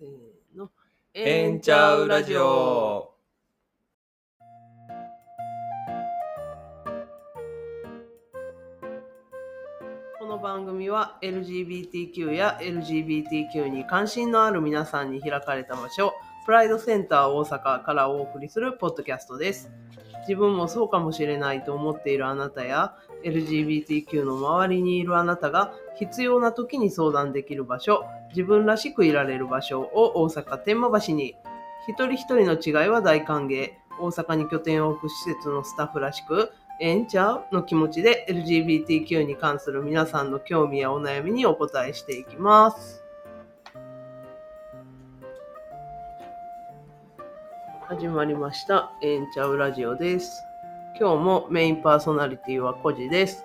せーの。えんちゃうラジオ。この番組は LGBTQ や LGBTQ に関心のある皆さんに開かれた場所、プライドセンター大阪からお送りするポッドキャストです。自分もそうかもしれないと思っているあなたや LGBTQ の周りにいるあなたが必要な時に相談できる場所、自分らしくいられる場所を大阪天満橋に一人一人の違いは大歓迎。大阪に拠点を置く施設のスタッフらしく、ええんちゃうの気持ちで LGBTQ に関する皆さんの興味やお悩みにお答えしていきます。始まりました。ええんちゃうラジオです。今日もメインパーソナリティはコジです。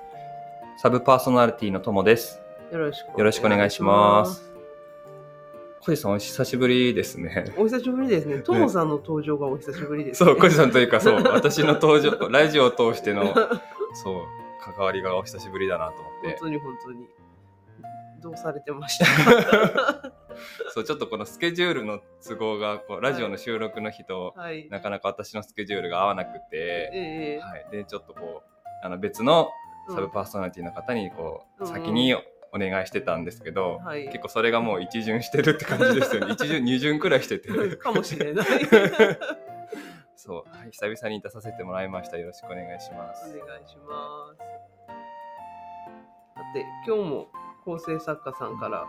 サブパーソナリティのともです。よろしくよろしくお願いします。小路さんお久しぶりですね。お久しぶりですね。ともさんの登場がお久しぶりです、ね。そう、小路さんというか、そう、私の登場、ラジオを通しての、そう、関わりがお久しぶりだなと思って。本当に本当に。どうされてました？そう、ちょっとこのスケジュールの都合が、こうラジオの収録の日と、はい。なかなか私のスケジュールが合わなくて、ええはい。で、ちょっとこう、あの別のうんサブパーソナリティの方に、こう、うん先にお願いしてたんですけど、はい結構それがもう一巡してるって感じですよね。一巡、二巡くらいしてて。かもしれない。そう、はい、久々に出させてもらいました。よろしくお願いします。お願いします。さて、今日も構成作家さんから、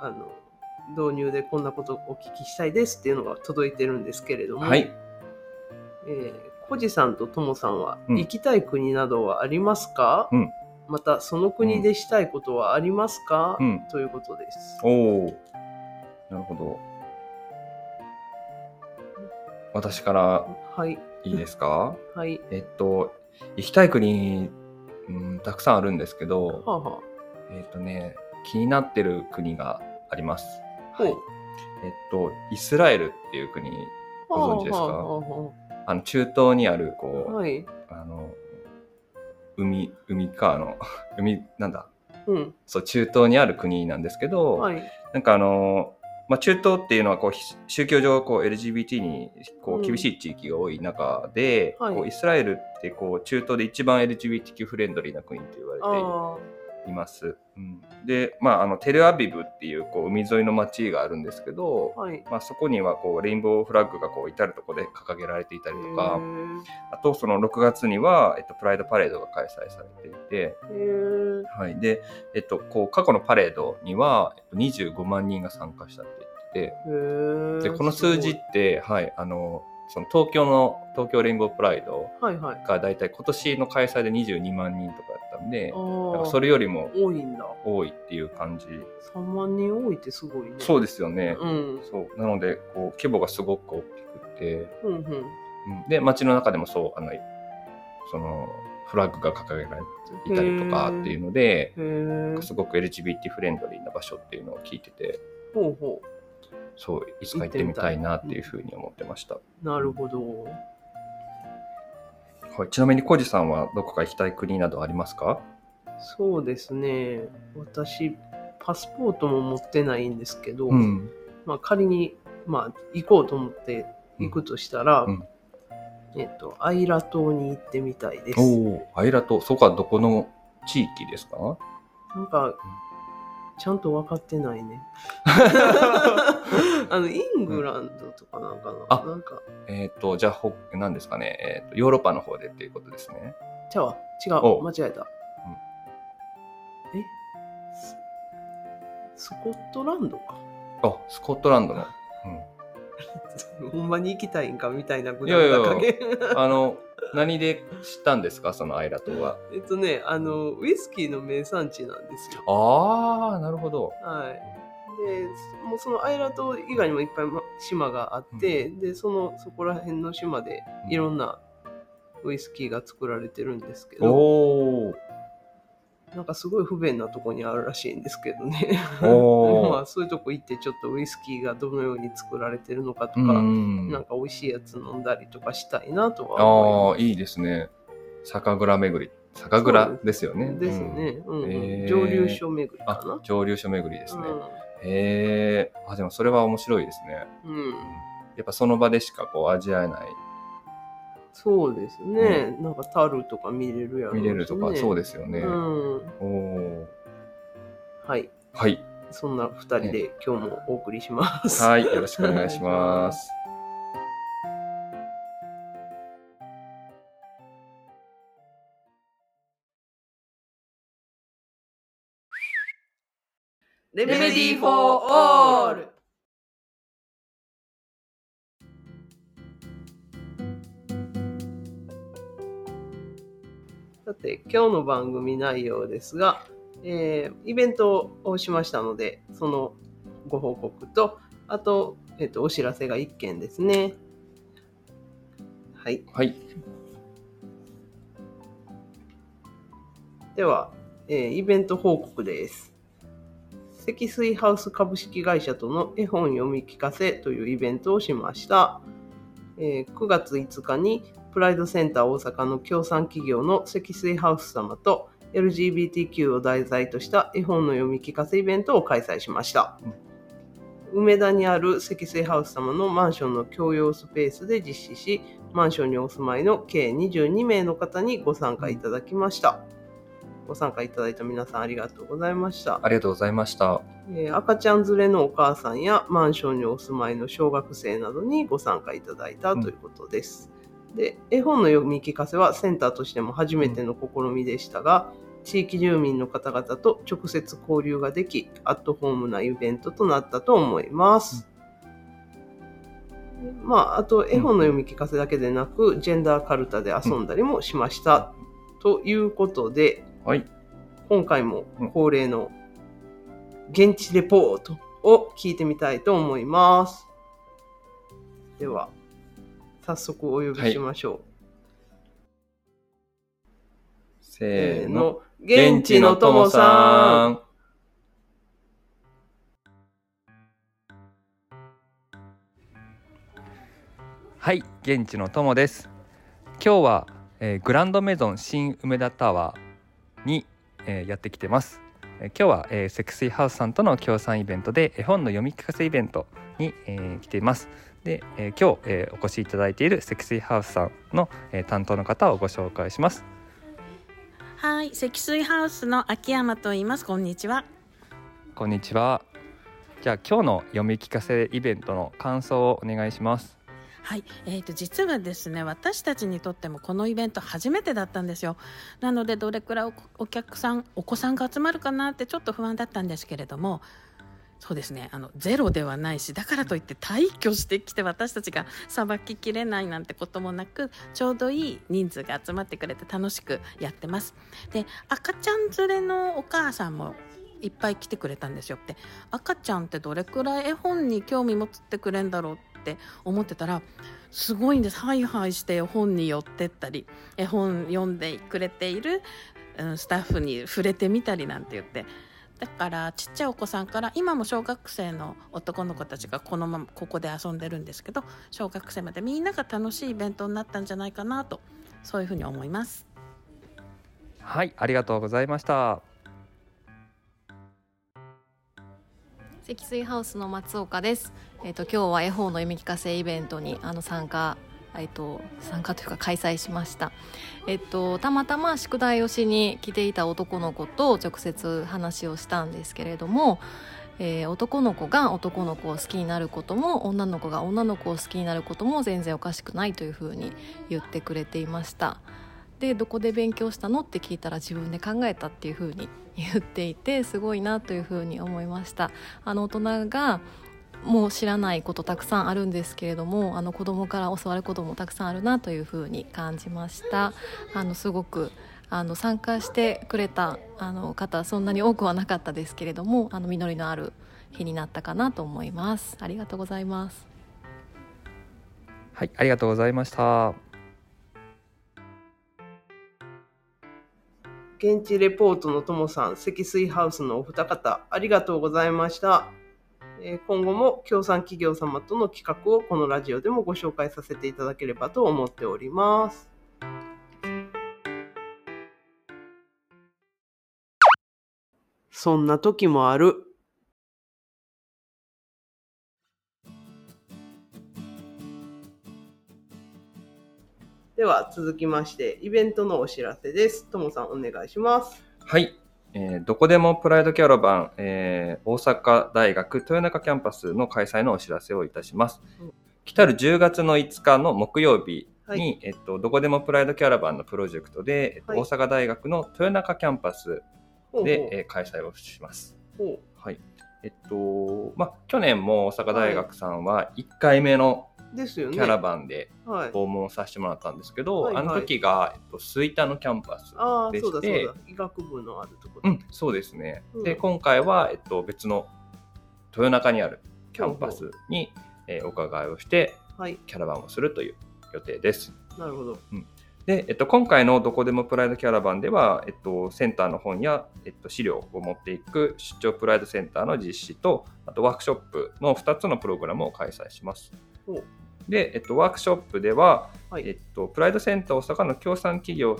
あの、導入でこんなことお聞きしたいですっていうのが届いてるんですけれども、はい。えー、コジさんとともさんは、うん行きたい国などはありますか、うんまた、その国でしたいことはありますか、うん。ということです。おお。なるほど。私からはい。いいですか？はい。えっと、行きたい国、うん、たくさんあるんですけど、はあ、はえっとね、気になってる国があります。あ、はい。えっと、イスラエルっていう国、ご存知ですか？はあの、中東にある、あこう、はい。あの、海、海か、あの、海、なんだ、うん。そう、中東にある国なんですけど、はい。なんかあの、まあ、中東っていうのはこうひ宗教上こう LGBT にこうんう厳しい地域が多い中で、はいこうイスラエルってこう中東で一番 LGBTQ フレンドリーな国と言われてあいます。うん、で、まあ、あのテルアビブっていうこう海沿いの町があるんですけど、あ、はい。まあ、そこにはこうレインボーフラッグがこう至る所で掲げられていたりとかあとその6月には、えっと、プライドパレードが開催されていて、はい、で、えっと、こう過去のパレードには、えっと、25万人が参加したって言っててでこの数字って、はい、あのその東京の東京レインボープライド。が大体今年の開催で22万人とかやったんであなんかあ、それよりも多いんだ。多いっていう感じ3万人多いってすごいね。そうですよね、うん。そうなのでこう規模がすごく大きくて、うんうん。うんで街の中でもそうあのそのフラッグが掲げられていたりとかっていうので。すごく LGBT フレンドリーな場所っていうのを聞いててほうほそういつか行ってみたいなっていうふうに思ってました、う。なるほど。はい、ちなみにコジさんはどこか行きたい国などありますか？そうですね。私、パスポートも持ってないんですけど、うんまあ仮に、まあ行こうと思って行くとしたら、うんえっと、アイラ島に行ってみたいです。おおアイラ島そこはどこの地域ですか？なんか、ちゃんと分かってないね。あの、イングランドとかなんかな？あなんか、えっ、とじゃあほ何ですかね、えーとヨーロッパの方でっていうことですねちゃうわ。違おう。間違えた。え？ススコットランドか。あスコットランドの、ほんまに行きたいんかみたいなぐいやいやいや。だ加減。うん、あの何で知ったんですか？そのアイラ島は。えっとね、あの、ウイスキーの名産地なんですよ。ああなるほど。はい。で、もうそのアイラ島以外にもいっぱいま島があって、で、その、そこら辺の島でいろんなウイスキーが作られてるんですけど、おおなんかすごい不便なとこにあるらしいんですけどね。まあそういうとこ行ってちょっとウイスキーがどのように作られてるのかとうか、んなんか美味しいやつ飲んだりとかしたいなとは思いああいいですね酒蔵巡り酒蔵ですよねます。ですね。うん蒸留所巡りあかな。蒸留所巡りですね、うんへえ。あ、でもそれは面白いですね。うん。やっぱその場でしかこう味わえない、そうですね。なんか樽とか見れるやろね。見れるとか、そうでですよね。うん。おお。はい。はい。そんな二人で今日もお送りします。はい。よろしくお願いします。レメディー・フォー・オールさて、今日の番組内容ですが、えーイベントをしましたので、そのご報告と、あと、えっ、と、お知らせが1件ですね。はい。はい。では、えーイベント報告です。積水ハウス株式会社との絵本読み聞かせというイベントをしました。えー9月5日にプライドセンター大阪の協賛企業の積水ハウス様と LGBTQ を題材とした絵本の読み聞かせイベントを開催しました。梅田にある積水ハウス様のマンションの共用スペースで実施し、マンションにお住まいの計22名の方にご参加いただきました。ご参加いただいた皆さんありがとうございました。ありがとうございました。えー赤ちゃん連れのお母さんやマンションにお住まいの小学生などにご参加いただいたということです。で絵本の読み聞かせはセンターとしても初めての試みでしたが、地域住民の方々と直接交流ができアットホームなイベントとなったと思います。まあ、あと絵本の読み聞かせだけでなく、ジェンダーカルタで遊んだりもしました。ということで、はい。今回も恒例の現地レポートを聞いてみたいと思います。では、早速お呼びしましょう。せーの。。現地のともさん。ん。はい、現地のともです。今日は、えーグランドメゾン新梅田タワーに、えーやってきてます。えー今日は、えーセクシーハウスさんとの協賛イベントで絵本の読み聞かせイベントに、えー来ています。で、えー今日、えーお越しいただいているセクシーハウスさんの、えー担当の方をご紹介します。はい、積水ハウスの秋山と言います。こんにちは。こんにちは。じゃあ今日の読み聞かせイベントの感想をお願いします。はい、えー、と実はですね私たちにとってもこのイベント初めてだったんですよなのでどれくらいおお客さんお子さんが集まるかなってちょっと不安だったんですけれどもそうですね。あのゼロではないしだからといって退去してきて私たちがさばききれないなんてこともなくちょうどいい人数が集まってくれて楽しくやってます。で赤ちゃん連れのお母さんもいっぱい来てくれたんですよ。って赤ちゃんってどれくらい絵本に興味持ってくれんだろうって思ってたらすごいんです。ハイハイして本に寄ってったり絵本読んでくれている、うん、スタッフに触れてみたりなんて言って。だからちっちゃいお子さんから今も小学生の男の子たちがこのままここで遊んでるんですけど小学生までみんなが楽しいイベントになったんじゃないかなとそういうふうに思います。はい、ありがとうございました。積水ハウスの松岡です。えっ、と今日は絵本の読み聞かせイベントにあの参加えっ、と参加というか開催しました。えっ、とたまたま宿題をしに来ていた男の子と直接話をしたんですけれども。えー男の子が男の子を好きになることも女の子が女の子を好きになることも全然おかしくないというふうに言ってくれていましたでどこで勉強したのって聞いたら自分で考えたっていうふうに言っていてすごいなというふうに思いましたあの大人がもう知らないことたくさんあるんですけれどもあの子供から教わることもたくさんあるなというふうに感じましたあのすごくあの参加してくれたあの方そんなに多くはなかったですけれどもあの実りのある日になったかなと思いますありがとうございますはい、ありがとうございました。現地レポートのともさん、積水ハウスのお二方、ありがとうございました。え今後も協賛企業様との企画をこのラジオでもご紹介させていただければと思っております。そんな時もある。では続きましてイベントのお知らせです。ともさんお願いします。はい、えーどこでもプライドキャラバン、えー大阪大学豊中キャンパスの開催のお知らせをいたしますうん。来たる10月の5日の木曜日に、はいえっと、どこでもプライドキャラバンのプロジェクトで、えっとはい大阪大学の豊中キャンパスで、えー開催をします。ほはい。えっと、まあ、去年も大阪大学さんは1回目のうですよね。キャラバンではい。訪問させてもらったんですけど、はいはいあの時が、えっと、吹田のキャンパスああ、でそうだしてそうだ。医学部のあるところ。うん、そうですね。うんで、今回は、えっと、別の豊中にあるキャンパスに、えーお伺いをして、はい。キャラバンをするという予定です。なるほど。で、えっと、今回のどこでもプライドキャラバンでは、えっと、センターの本や、えっと、資料を持っていく出張プライドセンターの実施と、あとワークショップの2つのプログラムを開催しますほう。で、えっと、ワークショップでは、はい。えっと、プライドセンター大阪の協賛企業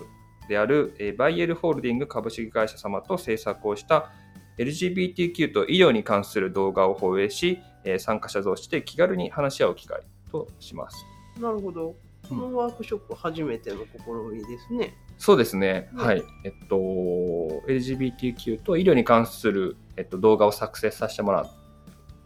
である、えーバイエルホールディング株式会社様と制作をした LGBTQ と医療に関する動画を放映し、えー参加者同士で気軽に話し合う機会とします。なるほど。このワークショップ初めての試みですね。そうですね。うんはい。えっと、LGBTQ と医療に関する、えっと、動画を作成させてもらっ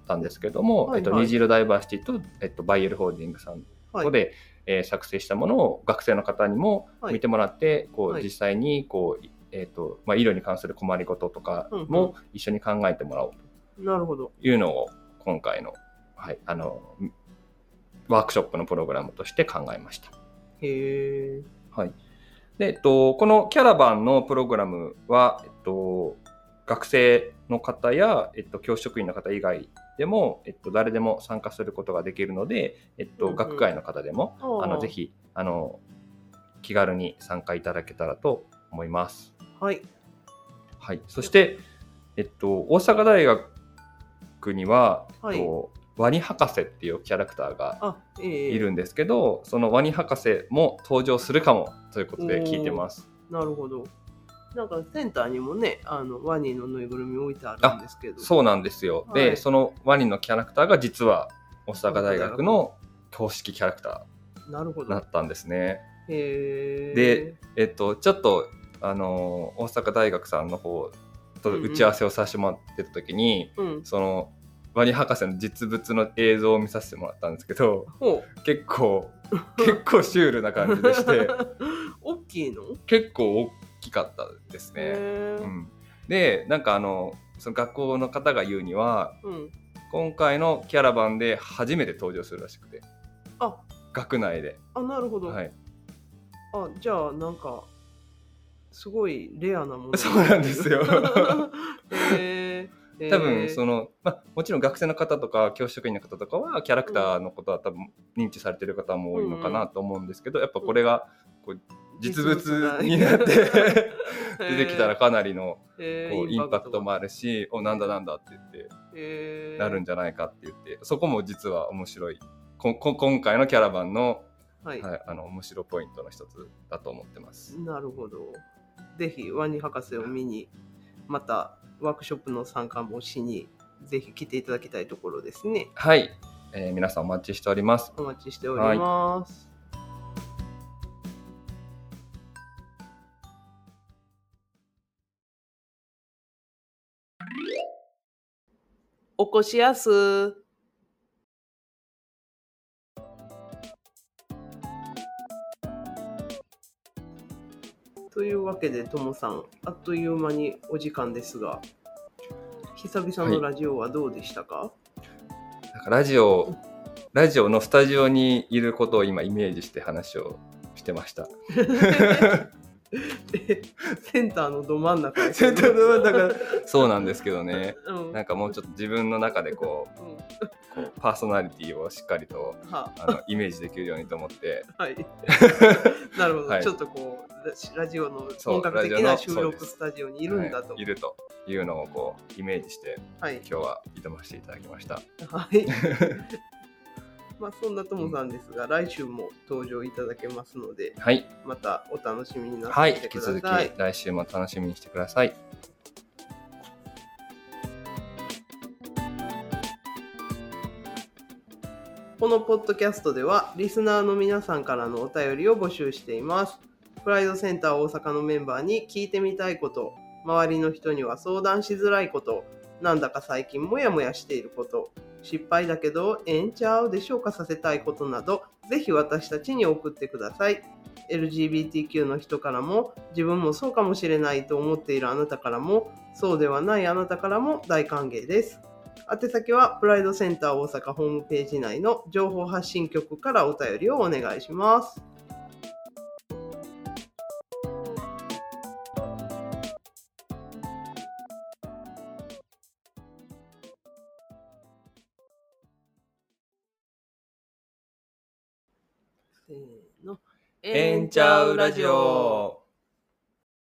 たんですけども、はいはいえっと、ニジールダイバーシティと、えっと、バイエルホールディングさんはい。ここで、えー作成したものを学生の方にもはい見てもらって、こはいう実際にこう、いえーとまあ、医療に関する困りごととかも一緒に考えてもらおう。というのを今回の,、はい、あのワークショップのプログラムとして考えました。へえ。はいでえっと、このキャラバンのプログラムは、えっと、学生の方や、えっと、教職員の方以外でも、えっと、誰でも参加することができるので、えっと、うんうん学外の方でもあのぜ。ひあの気軽に参加いただけたらと思います。はい。はい、そして、えっと、大阪大学には、はいえっと、ワニ博士っていうキャラクターがいるんですけど、そのワニ博士も登場するかもということで聞いてます。なるほど。なんかセンターにもね、あのワニのぬいぐるみ置いてあるんですけど。そうなんですよ。で、はいそのワニのキャラクターが実は大阪大学の公式キャラクタなるほど。ーだったんですね。で、えっと、ちょっと、あの大阪大学さんの方と打ち合わせをさせてもらってた時に、うん。そのワニ博士の実物の映像を見させてもらったんですけどほ結構結構シュールな感じでして 大きいの？結構大きかったですね。うん、でなんかあのその学校の方が言うにはうん。今回のキャラバンで初めて登場するらしくてあ、学内で。あ、なるほど。はい、あ、じゃあなんかすごいレアなもの。そうなんですよ へえ。多分その。の、まあ、もちろん学生の方とか教職員の方とかはキャラクターのことは多分認知されてる方も多いのかなと思うんですけど、やっぱこれがこう実物になって 出てきたらかなりのへこうインパクトもああるし、おなんだなんだって言ってるなるんじゃないかって言ってそこも実は面白いここ今回のキャラバンの,、はい。はい、あの面白ポイントの一つだと思ってます。なるほど。ぜひワニ博士を見に、またワークショップの参加もしに、ぜひ来ていただきたいところですね。はい、えー皆さんお待ちしております。お待ちしております。おこしやす。というわけで、ともさん、あっという間にお時間ですが、久々のラジオはどうでしたか、なんかラジオラジオのスタジオにいることを今イメージして話をしてました。で センターのど真ん中やセンターの真ん中 そうなんですけどね。うんなんかもうちょっと自分の中でこううんこうパーソナリティをしっかりとはあのイメージできるようにと思ってはい。なるほど、はいちょっとこうラジオの本格的な収録スタジオにいるんだと。はいいるというのをこうイメージしてはい。今日は挑ませていただきました。はい。まあそんなともさんですが、来週も登場いただけますので、はい、またお楽しみになはい、ってください。続き来週も楽しみにしてください。このポッドキャストではリスナーの皆さんからのお便りを募集しています。プライドセンター大阪のメンバーに聞いてみたいこと、周りの人には相談しづらいこと、なんだか最近モヤモヤしていること、失敗だけどええんちゃうで消化させたいことなど、ぜひ私たちに送ってください。LGBTQ の人からも自分もそうかもしれないと思っているあなたからもそうではないあなたからも大歓迎です。宛先はプライドセンター大阪ホームページ内の情報発信局からお便りをお願いします。んちゃうラジオ。